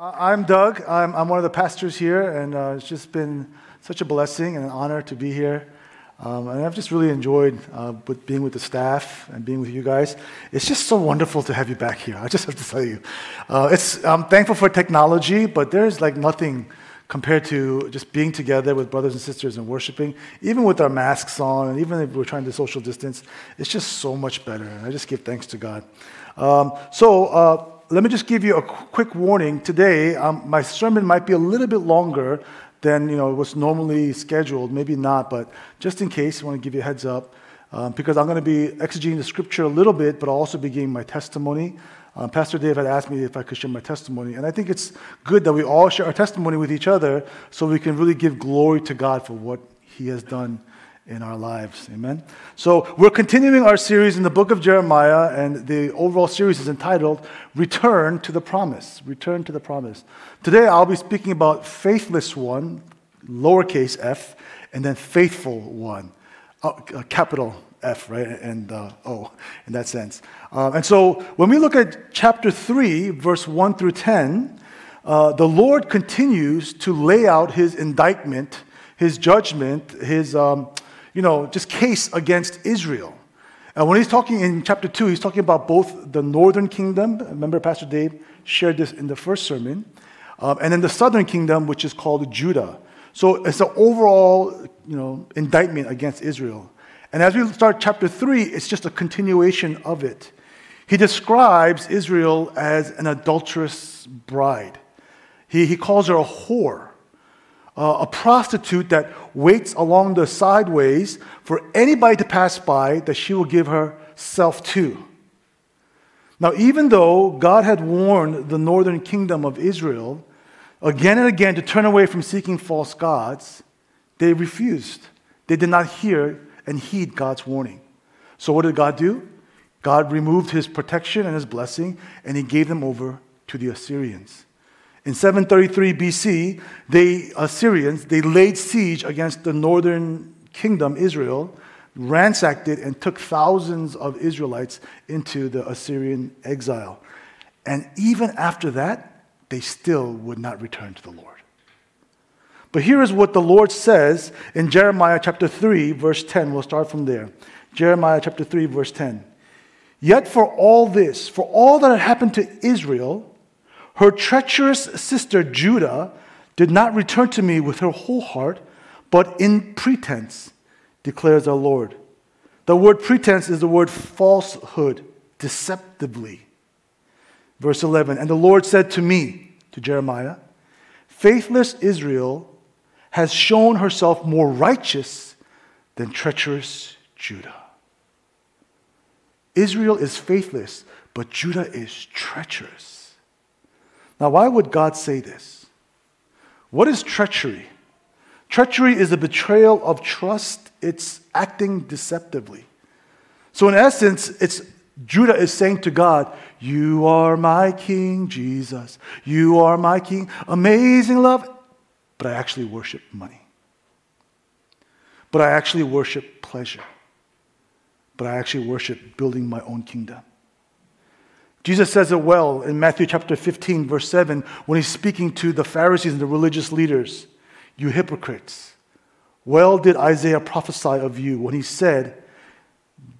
I'm Doug. I'm, I'm one of the pastors here, and uh, it's just been such a blessing and an honor to be here. Um, and I've just really enjoyed uh, with being with the staff and being with you guys. It's just so wonderful to have you back here. I just have to tell you. Uh, it's, I'm thankful for technology, but there's like nothing compared to just being together with brothers and sisters and worshiping, even with our masks on, and even if we're trying to social distance, it's just so much better. And I just give thanks to God. Um, so, uh, let me just give you a quick warning. Today, um, my sermon might be a little bit longer than you know what's normally scheduled. Maybe not, but just in case, I want to give you a heads up um, because I'm going to be exegeting the scripture a little bit, but I'll also be giving my testimony. Um, Pastor Dave had asked me if I could share my testimony, and I think it's good that we all share our testimony with each other so we can really give glory to God for what He has done in our lives. Amen. So we're continuing our series in the book of Jeremiah, and the overall series is entitled Return to the Promise. Return to the Promise. Today I'll be speaking about faithless one, lowercase f, and then faithful one, uh, capital F, right? And uh, O in that sense. Uh, and so when we look at chapter 3, verse 1 through 10, uh, the Lord continues to lay out his indictment, his judgment, his. Um, you know, just case against Israel. And when he's talking in chapter 2, he's talking about both the northern kingdom. Remember, Pastor Dave shared this in the first sermon. Um, and then the southern kingdom, which is called Judah. So it's an overall, you know, indictment against Israel. And as we start chapter 3, it's just a continuation of it. He describes Israel as an adulterous bride. He, he calls her a whore uh, a prostitute that waits along the sideways for anybody to pass by that she will give herself to. Now, even though God had warned the northern kingdom of Israel again and again to turn away from seeking false gods, they refused. They did not hear and heed God's warning. So, what did God do? God removed his protection and his blessing, and he gave them over to the Assyrians. In 733 BC, the Assyrians, they laid siege against the northern kingdom, Israel, ransacked it, and took thousands of Israelites into the Assyrian exile. And even after that, they still would not return to the Lord. But here is what the Lord says in Jeremiah chapter 3, verse 10. We'll start from there. Jeremiah chapter 3, verse 10. Yet for all this, for all that had happened to Israel, her treacherous sister Judah did not return to me with her whole heart, but in pretense, declares our Lord. The word pretense is the word falsehood, deceptively. Verse 11 And the Lord said to me, to Jeremiah, Faithless Israel has shown herself more righteous than treacherous Judah. Israel is faithless, but Judah is treacherous. Now, why would God say this? What is treachery? Treachery is a betrayal of trust, it's acting deceptively. So, in essence, it's Judah is saying to God, You are my king, Jesus. You are my king. Amazing love. But I actually worship money. But I actually worship pleasure. But I actually worship building my own kingdom. Jesus says it well in Matthew chapter 15, verse 7, when he's speaking to the Pharisees and the religious leaders. You hypocrites, well did Isaiah prophesy of you when he said,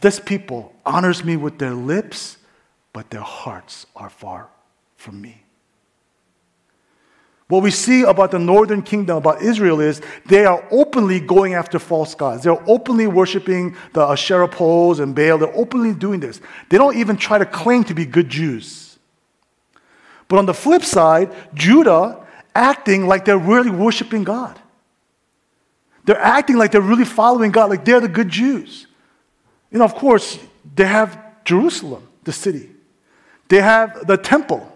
This people honors me with their lips, but their hearts are far from me. What we see about the northern kingdom, about Israel, is they are openly going after false gods. They're openly worshiping the Asherah poles and Baal. They're openly doing this. They don't even try to claim to be good Jews. But on the flip side, Judah acting like they're really worshiping God. They're acting like they're really following God, like they're the good Jews. You know, of course, they have Jerusalem, the city. They have the temple.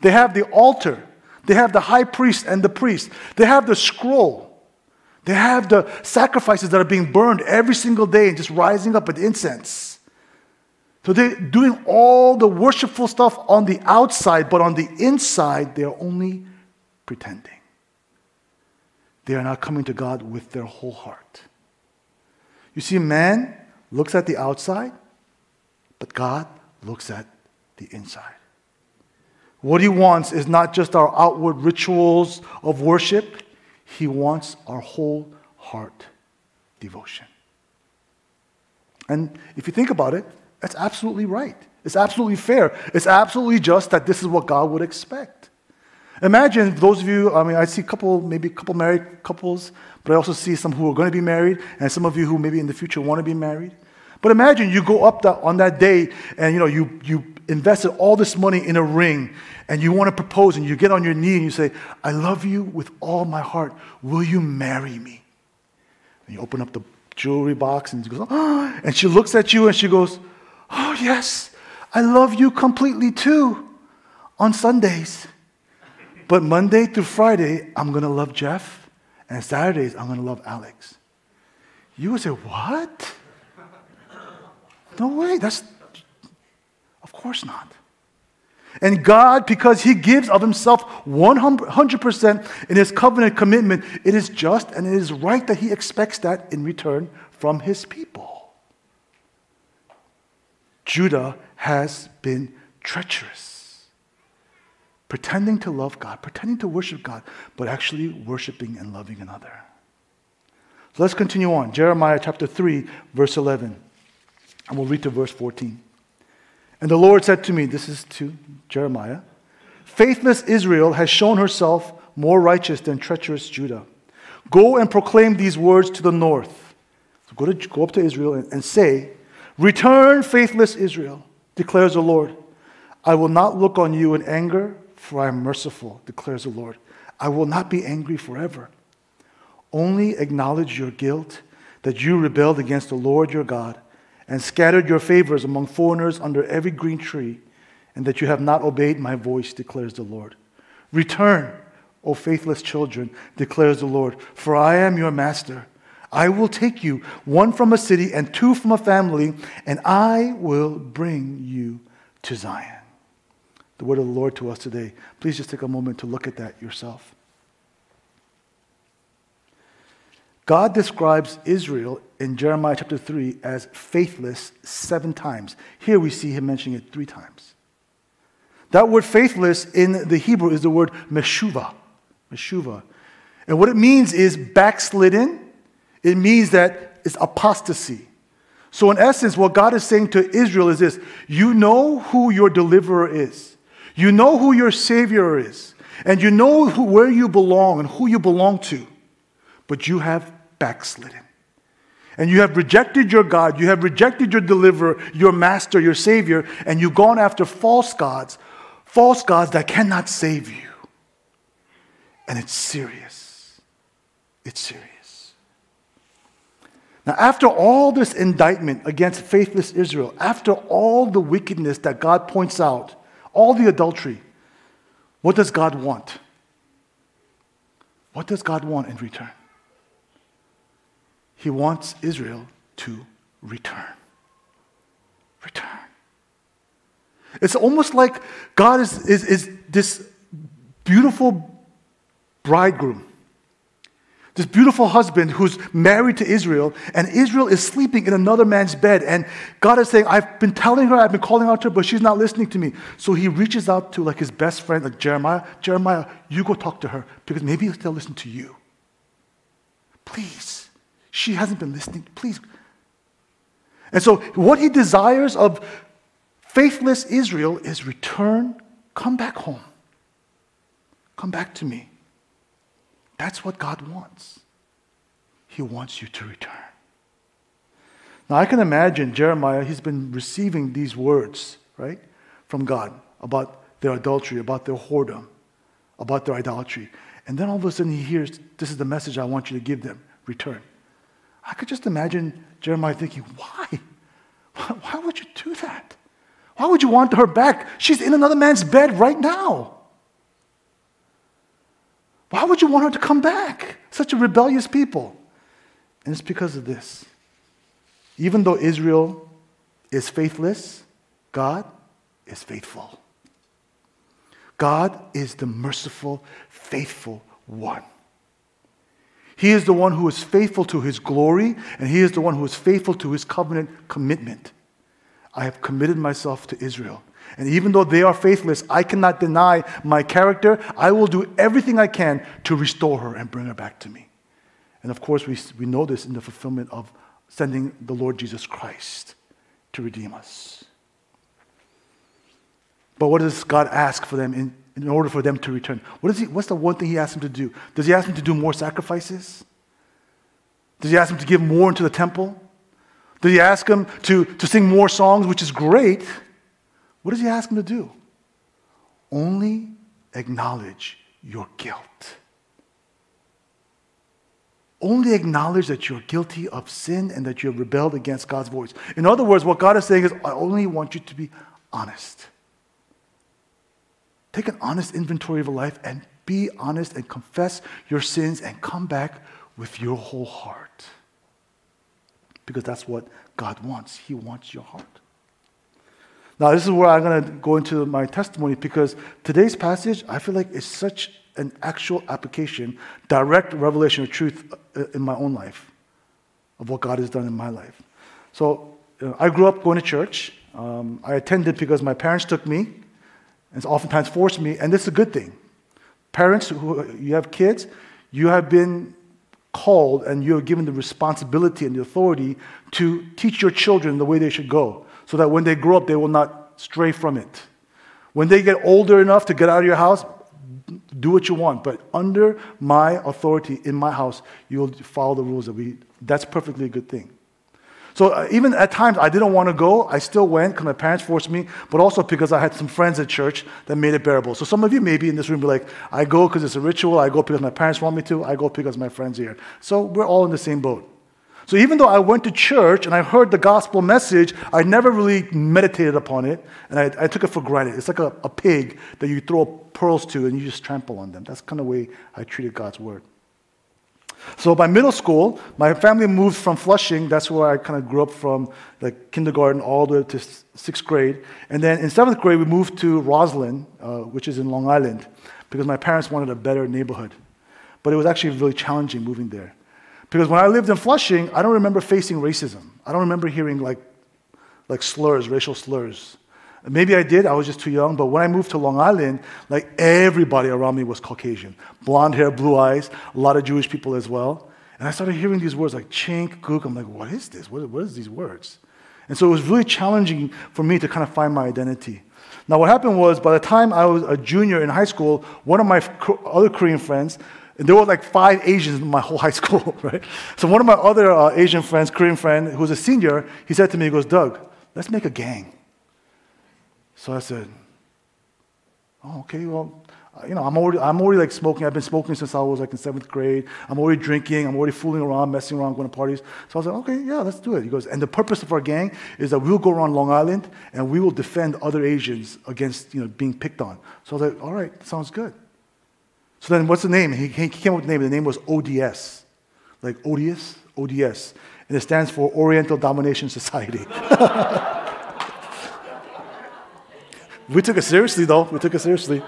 They have the altar. They have the high priest and the priest. They have the scroll. They have the sacrifices that are being burned every single day and just rising up with incense. So they're doing all the worshipful stuff on the outside, but on the inside, they're only pretending. They are not coming to God with their whole heart. You see, man looks at the outside, but God looks at the inside. What he wants is not just our outward rituals of worship, he wants our whole heart devotion. And if you think about it, that's absolutely right. It's absolutely fair. It's absolutely just that this is what God would expect. Imagine those of you, I mean, I see a couple, maybe a couple married couples, but I also see some who are going to be married, and some of you who maybe in the future want to be married. But imagine you go up the, on that day and you know you, you invested all this money in a ring and you want to propose and you get on your knee and you say, I love you with all my heart. Will you marry me? And you open up the jewelry box and she goes, oh, and she looks at you and she goes, Oh, yes, I love you completely too on Sundays. But Monday through Friday, I'm going to love Jeff, and Saturdays, I'm going to love Alex. You would say, What? No way. That's, of course not. And God, because He gives of Himself 100% in His covenant commitment, it is just and it is right that He expects that in return from His people. Judah has been treacherous, pretending to love God, pretending to worship God, but actually worshiping and loving another. So let's continue on. Jeremiah chapter 3, verse 11. And we'll read to verse 14. And the Lord said to me, This is to Jeremiah Faithless Israel has shown herself more righteous than treacherous Judah. Go and proclaim these words to the north. So go, to, go up to Israel and, and say, Return, faithless Israel, declares the Lord. I will not look on you in anger, for I am merciful, declares the Lord. I will not be angry forever. Only acknowledge your guilt that you rebelled against the Lord your God and scattered your favors among foreigners under every green tree, and that you have not obeyed my voice, declares the Lord. Return, O faithless children, declares the Lord, for I am your master. I will take you, one from a city and two from a family, and I will bring you to Zion. The word of the Lord to us today. Please just take a moment to look at that yourself. God describes Israel in Jeremiah chapter 3 as faithless seven times. Here we see him mentioning it three times. That word faithless in the Hebrew is the word meshuva. Meshuva. And what it means is backslidden. It means that it's apostasy. So, in essence, what God is saying to Israel is this you know who your deliverer is, you know who your savior is, and you know who, where you belong and who you belong to but you have backslidden. And you have rejected your God, you have rejected your deliverer, your master, your savior, and you've gone after false gods, false gods that cannot save you. And it's serious. It's serious. Now, after all this indictment against faithless Israel, after all the wickedness that God points out, all the adultery, what does God want? What does God want in return? He wants Israel to return. Return. It's almost like God is, is, is this beautiful bridegroom, this beautiful husband who's married to Israel, and Israel is sleeping in another man's bed. And God is saying, I've been telling her, I've been calling out to her, but she's not listening to me. So he reaches out to like his best friend, like Jeremiah. Jeremiah, you go talk to her because maybe still listen to you. Please. She hasn't been listening. Please. And so, what he desires of faithless Israel is return, come back home. Come back to me. That's what God wants. He wants you to return. Now, I can imagine Jeremiah, he's been receiving these words, right, from God about their adultery, about their whoredom, about their idolatry. And then all of a sudden he hears, This is the message I want you to give them return. I could just imagine Jeremiah thinking, why? Why would you do that? Why would you want her back? She's in another man's bed right now. Why would you want her to come back? Such a rebellious people. And it's because of this. Even though Israel is faithless, God is faithful. God is the merciful, faithful one. He is the one who is faithful to his glory, and he is the one who is faithful to his covenant commitment. I have committed myself to Israel, And even though they are faithless, I cannot deny my character. I will do everything I can to restore her and bring her back to me. And of course, we, we know this in the fulfillment of sending the Lord Jesus Christ to redeem us. But what does God ask for them in, in order for them to return? What is he, what's the one thing He asks them to do? Does He ask them to do more sacrifices? Does He ask them to give more into the temple? Does He ask them to, to sing more songs, which is great? What does He ask them to do? Only acknowledge your guilt. Only acknowledge that you're guilty of sin and that you have rebelled against God's voice. In other words, what God is saying is, I only want you to be honest. Take an honest inventory of your life and be honest and confess your sins and come back with your whole heart. Because that's what God wants. He wants your heart. Now, this is where I'm going to go into my testimony because today's passage, I feel like, is such an actual application, direct revelation of truth uh, in my own life, of what God has done in my life. So, uh, I grew up going to church. Um, I attended because my parents took me and oftentimes forced me, and this is a good thing. Parents who you have kids, you have been called and you're given the responsibility and the authority to teach your children the way they should go so that when they grow up, they will not stray from it. When they get older enough to get out of your house, do what you want. But under my authority in my house, you'll follow the rules that we, that's perfectly a good thing. So uh, even at times I didn't want to go, I still went because my parents forced me, but also because I had some friends at church that made it bearable. So some of you maybe in this room be like, I go because it's a ritual, I go because my parents want me to, I go because my friends here. So we're all in the same boat. So even though I went to church and I heard the gospel message, I never really meditated upon it, and I, I took it for granted. It's like a, a pig that you throw pearls to and you just trample on them. That's kind of the way I treated God's word. So by middle school, my family moved from Flushing. That's where I kind of grew up from, like kindergarten all the way to sixth grade. And then in seventh grade, we moved to Roslyn, uh, which is in Long Island, because my parents wanted a better neighborhood. But it was actually really challenging moving there. Because when I lived in Flushing, I don't remember facing racism. I don't remember hearing like, like slurs, racial slurs. Maybe I did, I was just too young, but when I moved to Long Island, like everybody around me was Caucasian. Blonde hair, blue eyes, a lot of Jewish people as well. And I started hearing these words like chink, gook. I'm like, what is this? What, what is these words? And so it was really challenging for me to kind of find my identity. Now, what happened was by the time I was a junior in high school, one of my other Korean friends, and there were like five Asians in my whole high school, right? So one of my other uh, Asian friends, Korean friend, who was a senior, he said to me, he goes, Doug, let's make a gang. So I said, oh, okay, well, uh, you know, I'm already, I'm already like smoking. I've been smoking since I was like in seventh grade. I'm already drinking. I'm already fooling around, messing around, going to parties. So I was like, okay, yeah, let's do it. He goes, and the purpose of our gang is that we'll go around Long Island and we will defend other Asians against, you know, being picked on. So I was like, all right, sounds good. So then what's the name? He, he came up with the name. The name was ODS, like odious, ODS. And it stands for Oriental Domination Society. We took it seriously, though. We took it seriously.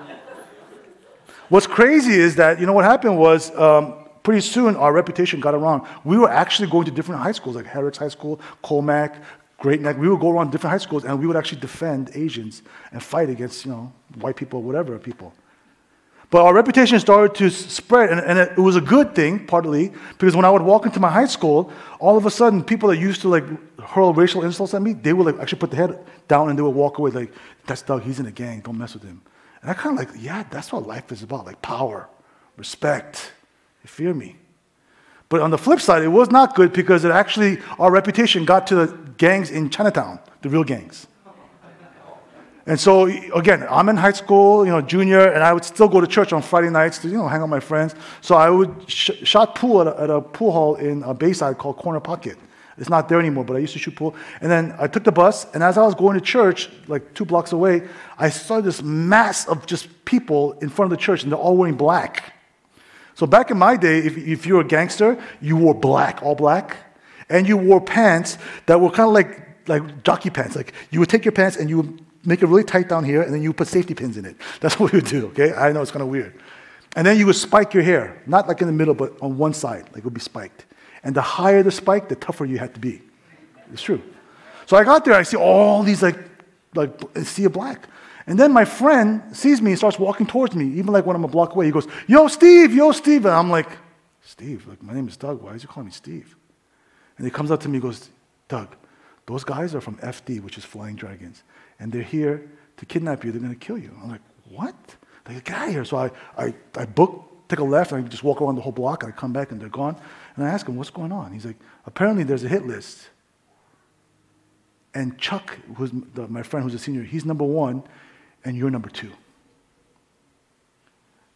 What's crazy is that, you know, what happened was um, pretty soon our reputation got around. We were actually going to different high schools, like Herricks High School, Commack, Great Neck. We would go around different high schools and we would actually defend Asians and fight against, you know, white people, whatever people. But our reputation started to spread, and, and, it was a good thing, partly, because when I would walk into my high school, all of a sudden, people that used to like hurl racial insults at me, they would like actually put their head down and they would walk away like, that's Doug, he's in a gang, don't mess with him. And I kind of like, yeah, that's what life is about, like power, respect, they fear me. But on the flip side, it was not good because it actually, our reputation got to the gangs in Chinatown, the real gangs. And so, again, I'm in high school, you know, junior, and I would still go to church on Friday nights to, you know, hang out with my friends. So I would sh- shot pool at a, at a, pool hall in a Bayside called Corner Pocket. It's not there anymore, but I used to shoot pool. And then I took the bus, and as I was going to church, like two blocks away, I saw this mass of just people in front of the church, and they're all wearing black. So back in my day, if, if you were a gangster, you wore black, all black, and you wore pants that were kind of like like jockey pants. Like you would take your pants and you would make it really tight down here, and then you put safety pins in it. That's what we would do, okay? I know it's kind of weird. And then you would spike your hair, not like in the middle, but on one side, like it would be spiked. And the higher the spike, the tougher you had to be. It's true. So I got there, I see all these like like sea of black. And then my friend sees me and starts walking towards me, even like when I'm a block away. He goes, Yo, Steve, yo, Steve. And I'm like, Steve, like, my name is Doug. Why is he calling me Steve? And he comes up to me and goes, Doug, those guys are from FD, which is Flying Dragons. And they're here to kidnap you. They're going to kill you. I'm like, what? They get out of here. So I, I, I book, take a left, and I just walk around the whole block, and I come back, and they're gone. And I ask him, what's going on? He's like, apparently there's a hit list. And Chuck, who's the, my friend who's a senior, he's number one, and you're number two.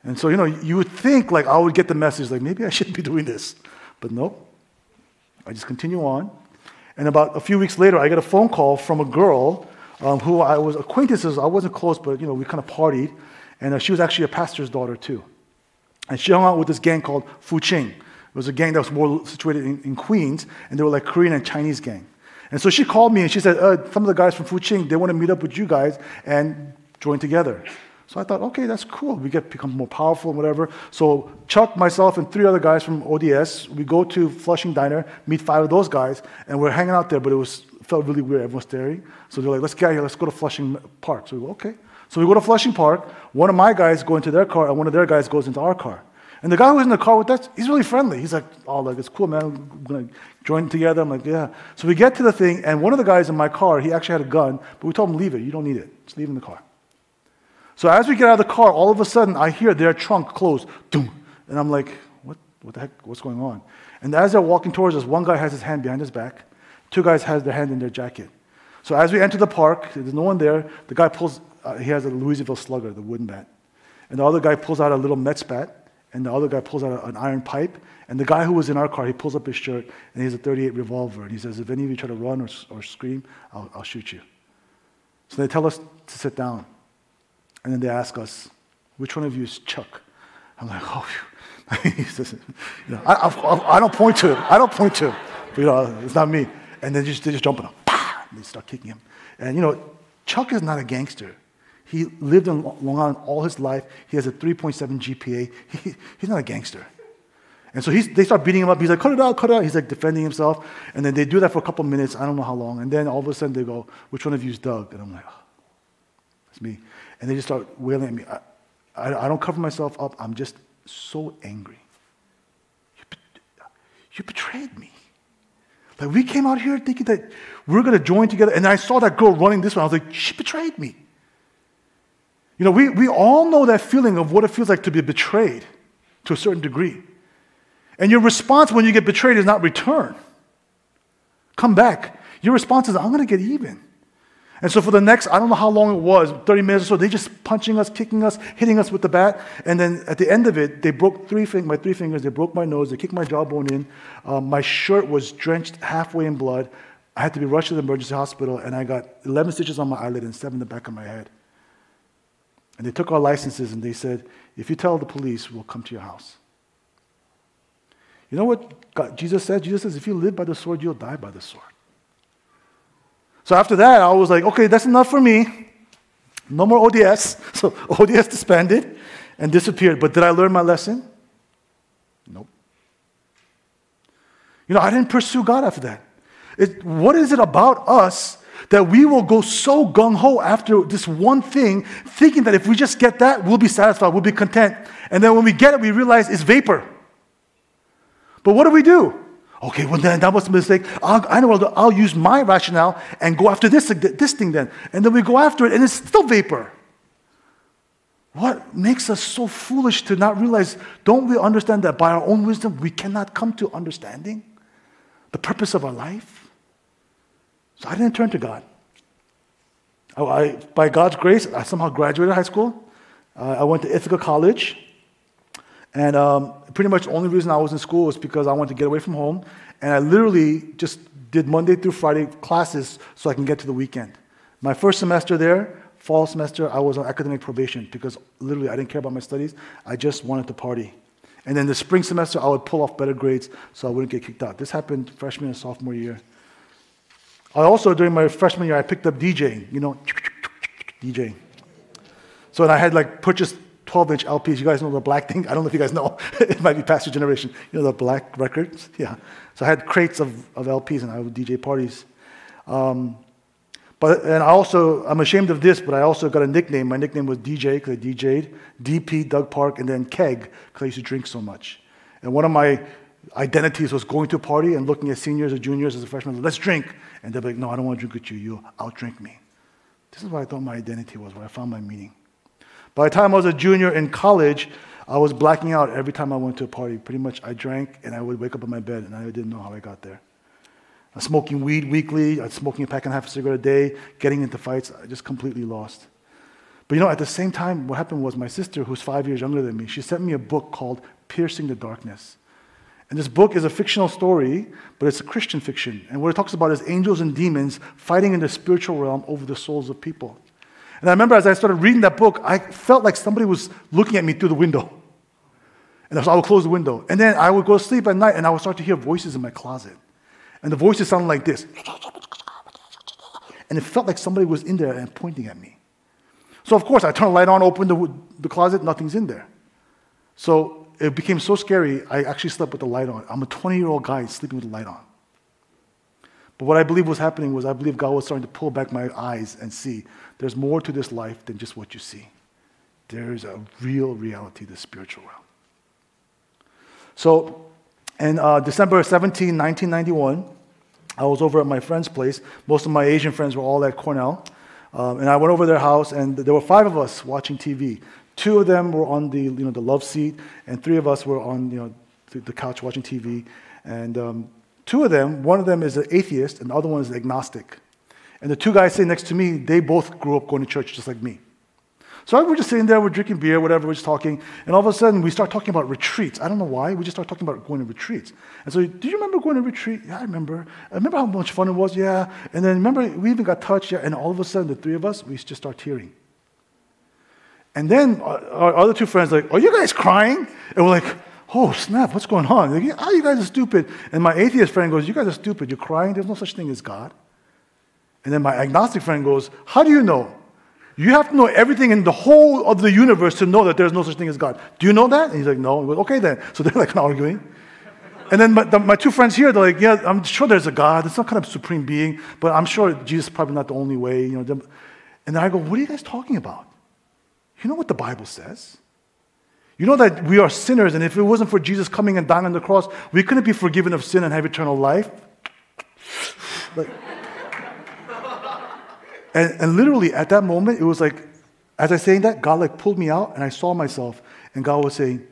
And so, you know, you would think like I would get the message, like maybe I shouldn't be doing this. But nope. I just continue on. And about a few weeks later, I get a phone call from a girl um, who I was acquaintances. I wasn't close, but, you know, we kind of partied. And uh, she was actually a pastor's daughter, too. And she hung out with this gang called Fuqing. It was a gang that was more situated in, in Queens, and they were like Korean and Chinese gang. And so she called me and she said, uh, some of the guys from Fuqing, they want to meet up with you guys and join together. So I thought, okay, that's cool. We get become more powerful and whatever. So Chuck, myself, and three other guys from ODS, we go to Flushing Diner, meet five of those guys, and we're hanging out there, but it was felt really weird. Everyone's staring. So they're like, let's get here, let's go to Flushing Park. So we go, okay. So we go to Flushing Park. One of my guys go into their car, and one of their guys goes into our car. And the guy who's in the car with us, he's really friendly. He's like, oh, like, it's cool, man. We're going to join together. I'm like, yeah. So we get to the thing, and one of the guys in my car, he actually had a gun, but we told him, leave it. You don't need it. Just leave in the car. So as we get out of the car, all of a sudden, I hear their trunk close. Doom. And I'm like, what, what the heck? What's going on? And as they're walking towards us, one guy has his hand behind his back. Two guys has their hand in their jacket. So as we enter the park, there's no one there. The guy pulls, uh, he has a Louisville slugger, the wooden bat. And the other guy pulls out a little Mets bat and the other guy pulls out an iron pipe. And the guy who was in our car, he pulls up his shirt, and he has a 38 revolver. And he says, if any of you try to run or, or scream, I'll, I'll shoot you. So they tell us to sit down. And then they ask us, which one of you is Chuck? I'm like, oh, you know, I, I, I, don't point to him. I don't point to him. But, you know, it's not me. And then just, they just jump on him. And they start kicking him. And, you know, Chuck is not a gangster. He lived in Long Island all his life. He has a 3.7 GPA. He, he's not a gangster. And so they start beating him up. He's like, cut it out, cut it out. He's like defending himself. And then they do that for a couple minutes. I don't know how long. And then all of a sudden they go, which one of you is Doug? And I'm like, oh, it's me. And they just start wailing at me. I, I, I don't cover myself up. I'm just so angry. You, you betrayed me. Like we came out here thinking that we we're going to join together. And I saw that girl running this way. I was like, she betrayed me. You know, we, we all know that feeling of what it feels like to be betrayed to a certain degree. And your response when you get betrayed is not return. Come back. Your response is, I'm going to get even. And so for the next, I don't know how long it was, 30 minutes or so, they just punching us, kicking us, hitting us with the bat. And then at the end of it, they broke three fing- my three fingers, they broke my nose, they kicked my jawbone in. Um, my shirt was drenched halfway in blood. I had to be rushed to the emergency hospital, and I got 11 stitches on my eyelid and seven in the back of my head. And they took our licenses and they said, if you tell the police, we'll come to your house. You know what God, Jesus said? Jesus says, if you live by the sword, you'll die by the sword. So after that, I was like, okay, that's enough for me. No more ODS. So ODS disbanded and disappeared. But did I learn my lesson? Nope. You know, I didn't pursue God after that. It, what is it about us that we will go so gung ho after this one thing, thinking that if we just get that, we'll be satisfied, we'll be content. And then when we get it, we realize it's vapor. But what do we do? Okay, well, then that was a mistake. I'll, I know I'll, I'll use my rationale and go after this, this thing then. And then we go after it, and it's still vapor. What makes us so foolish to not realize? Don't we understand that by our own wisdom, we cannot come to understanding the purpose of our life? So I didn't turn to God. I, I, by God's grace, I somehow graduated high school. Uh, I went to Ithaca College. And um, pretty much the only reason I was in school was because I wanted to get away from home. And I literally just did Monday through Friday classes so I can get to the weekend. My first semester there, fall semester, I was on academic probation because literally I didn't care about my studies. I just wanted to party. And then the spring semester, I would pull off better grades so I wouldn't get kicked out. This happened freshman and sophomore year. I also, during my freshman year, I picked up DJing, you know, DJing. So I had like purchased 12 inch LPs. You guys know the black thing? I don't know if you guys know. it might be past your generation. You know the black records? Yeah. So I had crates of, of LPs and I would DJ parties. Um, But, and I also, I'm ashamed of this, but I also got a nickname. My nickname was DJ because I DJ'd, DP, Doug Park, and then Keg because I used to drink so much. And one of my identities was going to a party and looking at seniors or juniors as a freshman, let's drink. And they'd be like, no, I don't want to drink with you. You outdrink me. This is what I thought my identity was, where I found my meaning. By the time I was a junior in college, I was blacking out every time I went to a party. Pretty much I drank and I would wake up in my bed and I didn't know how I got there. I was smoking weed weekly, I was smoking a pack and a half of cigarette a day, getting into fights, I just completely lost. But you know, at the same time, what happened was my sister, who's five years younger than me, she sent me a book called Piercing the Darkness. And this book is a fictional story, but it's a Christian fiction. And what it talks about is angels and demons fighting in the spiritual realm over the souls of people. And I remember as I started reading that book, I felt like somebody was looking at me through the window. And so I would close the window. And then I would go to sleep at night and I would start to hear voices in my closet. And the voices sounded like this. And it felt like somebody was in there and pointing at me. So, of course, I turned the light on, opened the, the closet, nothing's in there. So it became so scary, I actually slept with the light on. I'm a 20 year old guy sleeping with the light on. But what I believe was happening was I believe God was starting to pull back my eyes and see there's more to this life than just what you see. There's a real reality, the spiritual realm. So, in uh, December 17, 1991, I was over at my friend's place. Most of my Asian friends were all at Cornell. Um, and I went over their house, and there were five of us watching TV. Two of them were on the, you know, the love seat, and three of us were on you know, the, the couch watching TV. And um, two of them, one of them is an atheist, and the other one is agnostic. And the two guys sitting next to me, they both grew up going to church just like me. So we're just sitting there, we're drinking beer, whatever, we're just talking, and all of a sudden we start talking about retreats. I don't know why, we just start talking about going to retreats. And so, do you remember going to retreat? Yeah, I remember. I remember how much fun it was, yeah. And then remember, we even got touched, yeah. And all of a sudden, the three of us, we just start tearing. And then uh, our other two friends like, are you guys crying? And we're like, oh, snap, what's going on? Like, oh, you guys are stupid. And my atheist friend goes, you guys are stupid. You're crying. There's no such thing as God. And then my agnostic friend goes, how do you know? You have to know everything in the whole of the universe to know that there's no such thing as God. Do you know that? And he's like, no. Goes, okay, then. So they're like arguing. And then my, the, my, two friends here, they're like, yeah, I'm sure there's a God. It's some kind of supreme being, but I'm sure Jesus is probably not the only way. You know. And then I go, what are you guys talking about? You know what the Bible says? You know that we are sinners, and if it wasn't for Jesus coming and dying on the cross, we couldn't be forgiven of sin and have eternal life. Like, and, and literally at that moment, it was like, as I saying that, God like pulled me out, and I saw myself, and God was saying,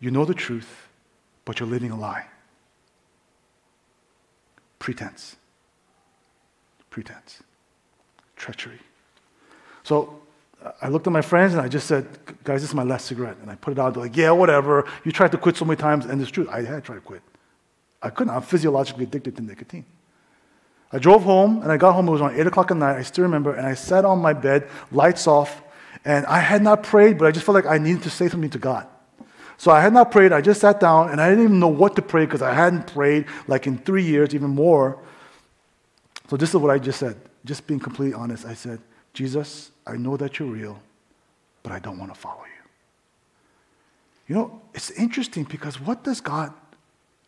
"You know the truth, but you're living a lie. Pretense, pretense, treachery." So I looked at my friends and I just said, guys, this is my last cigarette. And I put it out. They're like, yeah, whatever. You tried to quit so many times. And it's true. I had tried to quit. I couldn't. I'm physiologically addicted to nicotine. I drove home and I got home. It was around 8 o'clock at night. I still remember. And I sat on my bed, lights off. And I had not prayed, but I just felt like I needed to say something to God. So I had not prayed. I just sat down and I didn't even know what to pray because I hadn't prayed like in three years, even more. So this is what I just said. Just being completely honest. I said, Jesus, I know that you're real, but I don't want to follow you. You know, it's interesting because what does God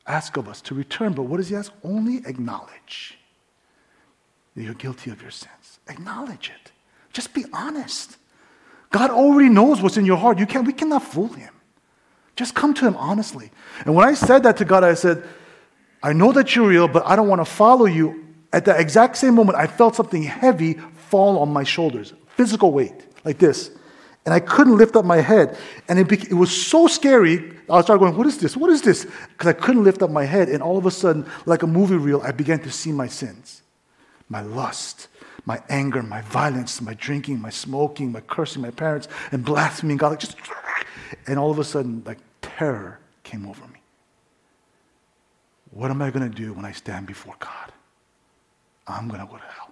ask of us? To return, but what does He ask? Only acknowledge that you're guilty of your sins. Acknowledge it. Just be honest. God already knows what's in your heart. You can't, we cannot fool Him. Just come to Him honestly. And when I said that to God, I said, I know that you're real, but I don't want to follow you. At the exact same moment, I felt something heavy fall on my shoulders, physical weight, like this. And I couldn't lift up my head. And it, it was so scary. I started going, What is this? What is this? Because I couldn't lift up my head. And all of a sudden, like a movie reel, I began to see my sins my lust, my anger, my violence, my drinking, my smoking, my cursing my parents, and blaspheming God. Like just, and all of a sudden, like terror came over me. What am I going to do when I stand before God? I'm going to go to hell.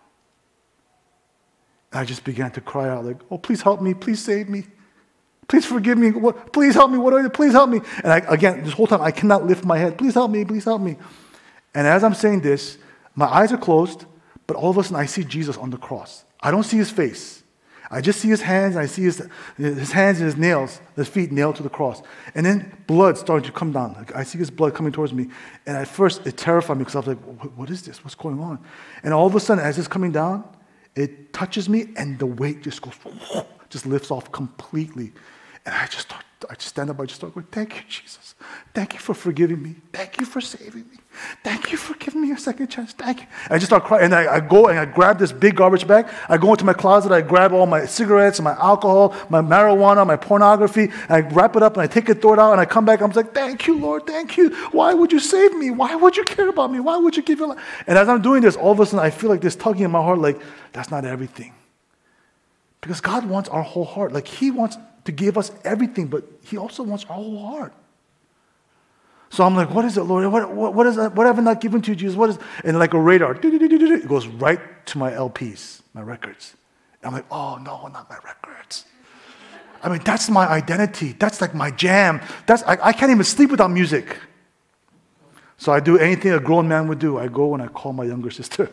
I just began to cry out, like, oh, please help me, please save me. Please forgive me. What, please help me. What do I do? Please help me. And I, again, this whole time, I cannot lift my head. Please help me. Please help me. And as I'm saying this, my eyes are closed, but all of a sudden I see Jesus on the cross. I don't see his face. I just see his hands, I see his, his hands and his nails, his feet nailed to the cross. And then blood started to come down. I see his blood coming towards me. And at first, it terrified me because I was like, what is this? What's going on? And all of a sudden, as it's coming down, it touches me and the weight just goes, just lifts off completely. And I just start, I just stand up, I just start going, thank you, Jesus. Thank you for forgiving me. Thank you for saving me. Thank you for giving me a second chance. Thank you. And I just start crying. And I, I, go and I grab this big garbage bag. I go into my closet. I grab all my cigarettes, my alcohol, my marijuana, my pornography. I wrap it up and I take it, throw it out, and I come back. I'm like, thank you, Lord. Thank you. Why would you save me? Why would you care about me? Why would you give your life? And as I'm doing this, all of a sudden I feel like this tugging in my heart, like, that's not everything. Because God wants our whole heart. Like, He wants to give us everything, but He also wants our whole heart. So I'm like, what is it, Lord? What, what, what is that? What have I not given to you, Jesus? What is And like a radar, it goes right to my LPs, my records. I'm like, oh, no, not my records. I mean, that's my identity. That's like my jam. That's, I, I can't even sleep without music. So I do anything a grown man would do. I go and I call my younger sister.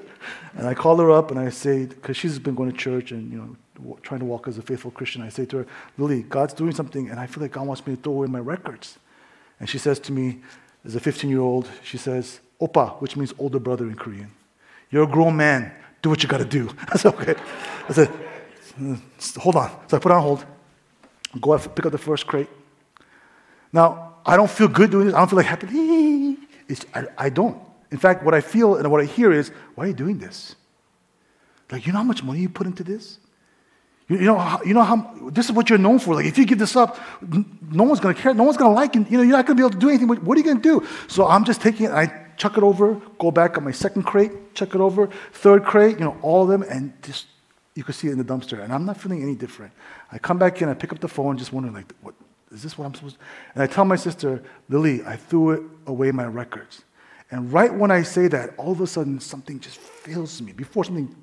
And I call her up and I say, because she's been going to church and, you know, trying to walk as a faithful Christian, I say to her, Lily, God's doing something and I feel like God wants me to throw away my records. And she says to me, as a 15 year old, she says, Opa, which means older brother in Korean. You're a grown man. Do what you got to do. I said, okay. I said, mm, hold on. So I put on hold. Go out, pick up the first crate. Now, I don't feel good doing this. I don't feel like happy. I, I don't. In fact, what I feel and what I hear is, why are you doing this? Like, you know how much money you put into this? You, you, know, you know how this is what you're known for. Like, if you give this up, no one's going to care. No one's going to like it. You know, you're not going to be able to do anything. What are you going to do? So I'm just taking it. I chuck it over, go back on my second crate, chuck it over, third crate. You know, all of them, and just you can see it in the dumpster. And I'm not feeling any different. I come back in, I pick up the phone, just wondering, like, what is this? What I'm supposed? to? And I tell my sister, Lily, I threw it away my records. And right when I say that, all of a sudden something just fills me. Before something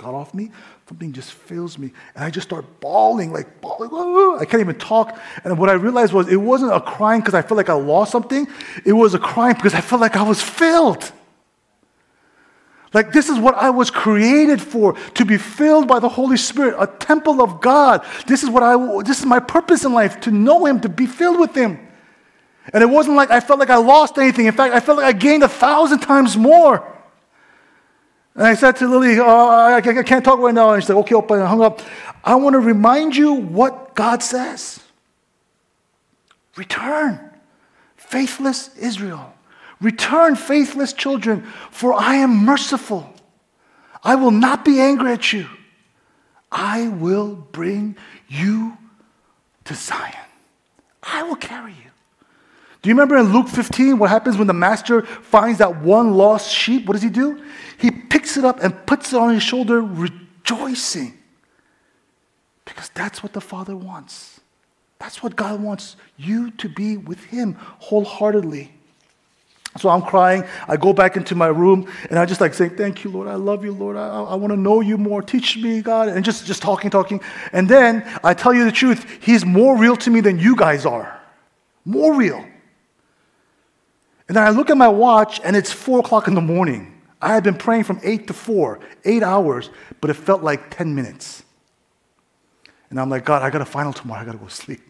got off me, something just fills me. And I just start bawling, like bawling. I can't even talk. And what I realized was it wasn't a crying because I felt like I lost something. It was a crying because I felt like I was filled. Like, this is what I was created for to be filled by the Holy Spirit, a temple of God. This is what I, this is my purpose in life to know Him, to be filled with Him. And it wasn't like I felt like I lost anything. In fact, I felt like I gained a thousand times more. And I said to Lily, oh, I, can't talk right now. And she said, okay, I hung up. I want to remind you what God says. Return, faithless Israel. Return, faithless children, for I am merciful. I will not be angry at you. I will bring you to Zion. I will carry you. Do you remember in Luke 15 what happens when the master finds that one lost sheep? What does he do? He picks it up and puts it on his shoulder, rejoicing. Because that's what the Father wants. That's what God wants you to be with Him wholeheartedly. So I'm crying. I go back into my room and I just like saying, Thank you, Lord. I love you, Lord. I, I want to know you more. Teach me, God. And just, just talking, talking. And then I tell you the truth, He's more real to me than you guys are. More real. And then I look at my watch and it's four o'clock in the morning. I had been praying from eight to four, eight hours, but it felt like 10 minutes. And I'm like, God, I got a final tomorrow. I got to go sleep.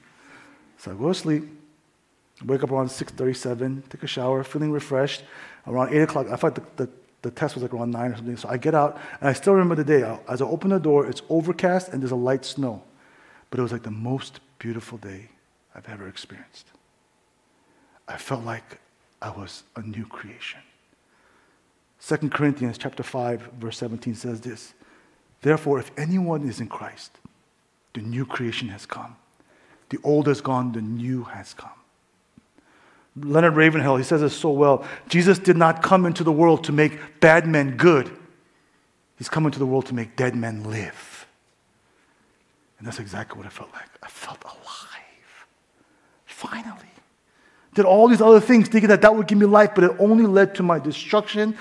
So I go to sleep. Wake up around 6.37, take a shower, feeling refreshed. Around 8 o'clock, I thought the, the, the, test was like around 9 or something. So I get out, and I still remember the day. As I open the door, it's overcast and there's a light snow. But it was like the most beautiful day I've ever experienced. I felt like I was a new creation. 2 Corinthians chapter 5, verse 17 says this. Therefore, if anyone is in Christ, the new creation has come. The old has gone, the new has come. Leonard Ravenhill, he says it so well. Jesus did not come into the world to make bad men good. He's come into the world to make dead men live. And that's exactly what it felt like. I felt alive. Finally. Did all these other things thinking that that would give me life, but it only led to my destruction.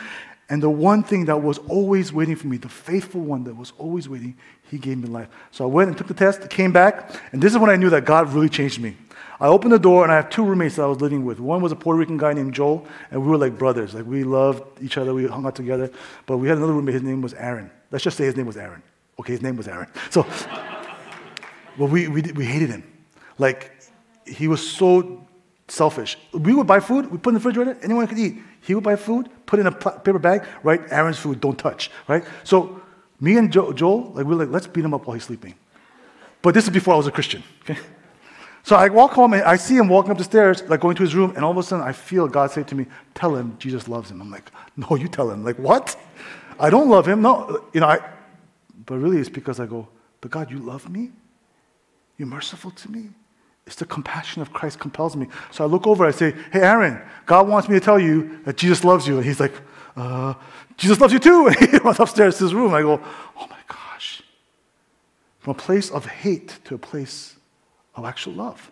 And the one thing that was always waiting for me, the faithful one that was always waiting, he gave me life. So I went and took the test, came back, and this is when I knew that God really changed me. I opened the door and I have two roommates that I was living with. One was a Puerto Rican guy named Joel, and we were like brothers. Like we loved each other, we hung out together. But we had another roommate, his name was Aaron. Let's just say his name was Aaron. Okay, his name was Aaron. So well, we, we, we hated him. Like, he was so selfish. We would buy food, we put in the refrigerator, anyone could eat. He would buy food, put in a paper bag, right? Aaron's food, don't touch, right? So me and Joel, like, we are like, let's beat him up while he's sleeping. But this is before I was a Christian, okay? So I walk home and I see him walking up the stairs, like going to his room, and all of a sudden I feel God say to me, Tell him Jesus loves him. I'm like, No, you tell him. Like, what? I don't love him. No, you know, I, but really it's because I go, But God, you love me? You're merciful to me? It's the compassion of Christ compels me. So I look over, I say, Hey, Aaron, God wants me to tell you that Jesus loves you. And he's like, uh, Jesus loves you too. And he runs upstairs to his room. I go, Oh my gosh. From a place of hate to a place of actual love.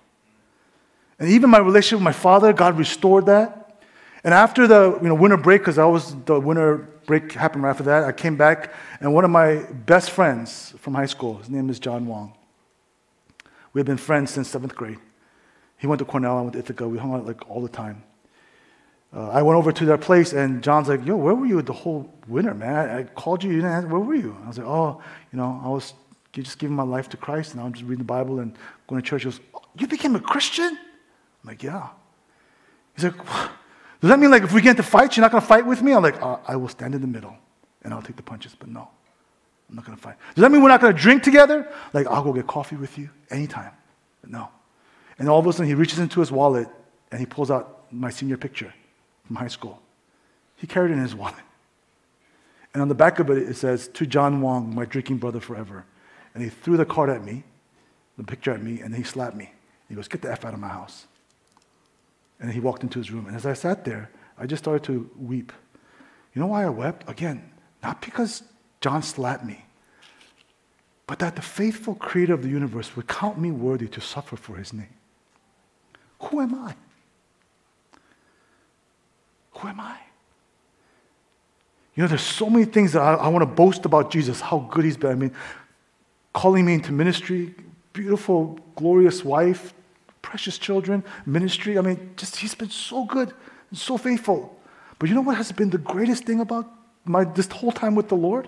And even my relationship with my father, God restored that. And after the you know, winter break, because I was the winter break happened right after that, I came back, and one of my best friends from high school, his name is John Wong. We had been friends since seventh grade. He went to Cornell, I went to Ithaca. We hung out like all the time. Uh, I went over to their place, and John's like, "Yo, where were you the whole winter, man? I, I called you. You didn't answer. Where were you?" I was like, "Oh, you know, I was just giving my life to Christ, and I'm just reading the Bible and going to church." He goes, oh, "You became a Christian?" I'm like, "Yeah." He's like, "Does that mean like if we get into fights, you're not going to fight with me?" I'm like, uh, "I will stand in the middle, and I'll take the punches." But no. I'm not going to fight. Does that mean we're not going to drink together? Like, I'll go get coffee with you anytime. But no. And all of a sudden, he reaches into his wallet and he pulls out my senior picture from high school. He carried it in his wallet. And on the back of it, it says, To John Wong, my drinking brother forever. And he threw the card at me, the picture at me, and he slapped me. He goes, Get the F out of my house. And he walked into his room. And as I sat there, I just started to weep. You know why I wept? Again, not because John slapped me. But that the faithful creator of the universe would count me worthy to suffer for his name. Who am I? Who am I? You know, there's so many things that I, I want to boast about Jesus, how good he's been. I mean, calling me into ministry, beautiful, glorious wife, precious children, ministry. I mean, just he's been so good and so faithful. But you know what has been the greatest thing about my this whole time with the Lord?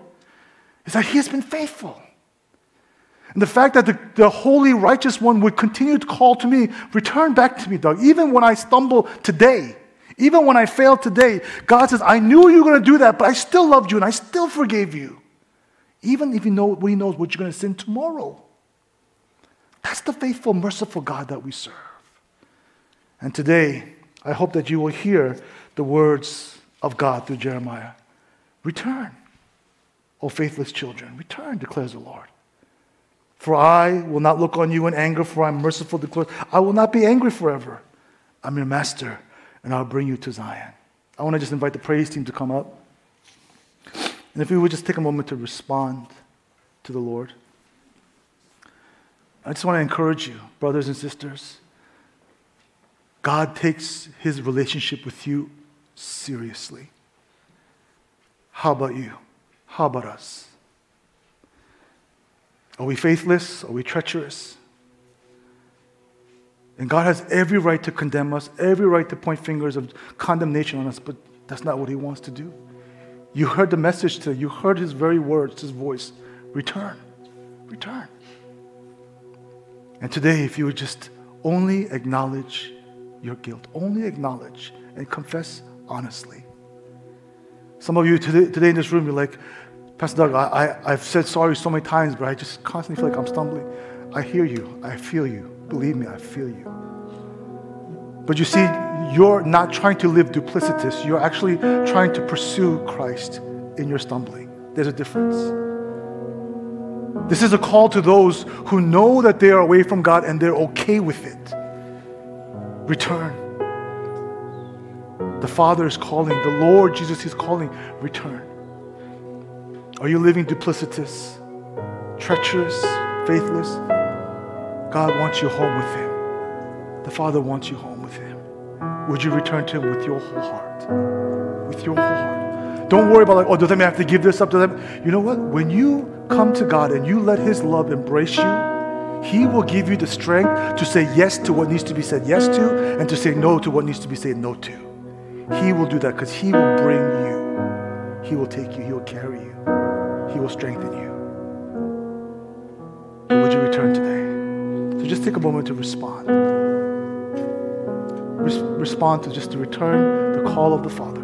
Is that he has been faithful. And the fact that the, the holy, righteous one would continue to call to me, return back to me, Doug. Even when I stumble today, even when I fail today, God says, I knew you were going to do that, but I still loved you and I still forgave you. Even if you know he knows what you're going to sin tomorrow. That's the faithful, merciful God that we serve. And today, I hope that you will hear the words of God through Jeremiah. Return. O faithless children, return, declares the Lord. For I will not look on you in anger, for I am merciful, declares. I will not be angry forever. I'm your master, and I'll bring you to Zion. I want to just invite the praise team to come up. And if we would just take a moment to respond to the Lord. I just want to encourage you, brothers and sisters. God takes his relationship with you seriously. How about you? How about us? Are we faithless? Are we treacherous? And God has every right to condemn us, every right to point fingers of condemnation on us, but that's not what He wants to do. You heard the message today. You heard His very words, His voice. Return. Return. And today, if you would just only acknowledge your guilt, only acknowledge and confess honestly. Some of you today, today in this room, you're like, Pastor Doug, I, I, have said sorry so many times, but I just constantly feel like I'm stumbling. I hear you. I feel you. Believe me, I feel you. But you see, you're not trying to live duplicitous. You're actually trying to pursue Christ in your stumbling. There's a difference. This is a call to those who know that they are away from God and they're okay with it. Return. The Father is calling, the Lord Jesus is calling, return. Are you living duplicitous, treacherous, faithless? God wants you home with Him. The Father wants you home with Him. Would you return to Him with your whole heart? With your whole heart. Don't worry about like, oh, does that mean I have to give this up to them? You know what? When you come to God and you let His love embrace you, He will give you the strength to say yes to what needs to be said yes to and to say no to what needs to be said no to. He will do that because He will bring you. He will take you. He will carry you. He will strengthen you. would you return today? So just take a moment to respond. Res- respond to just to return the call of the Father.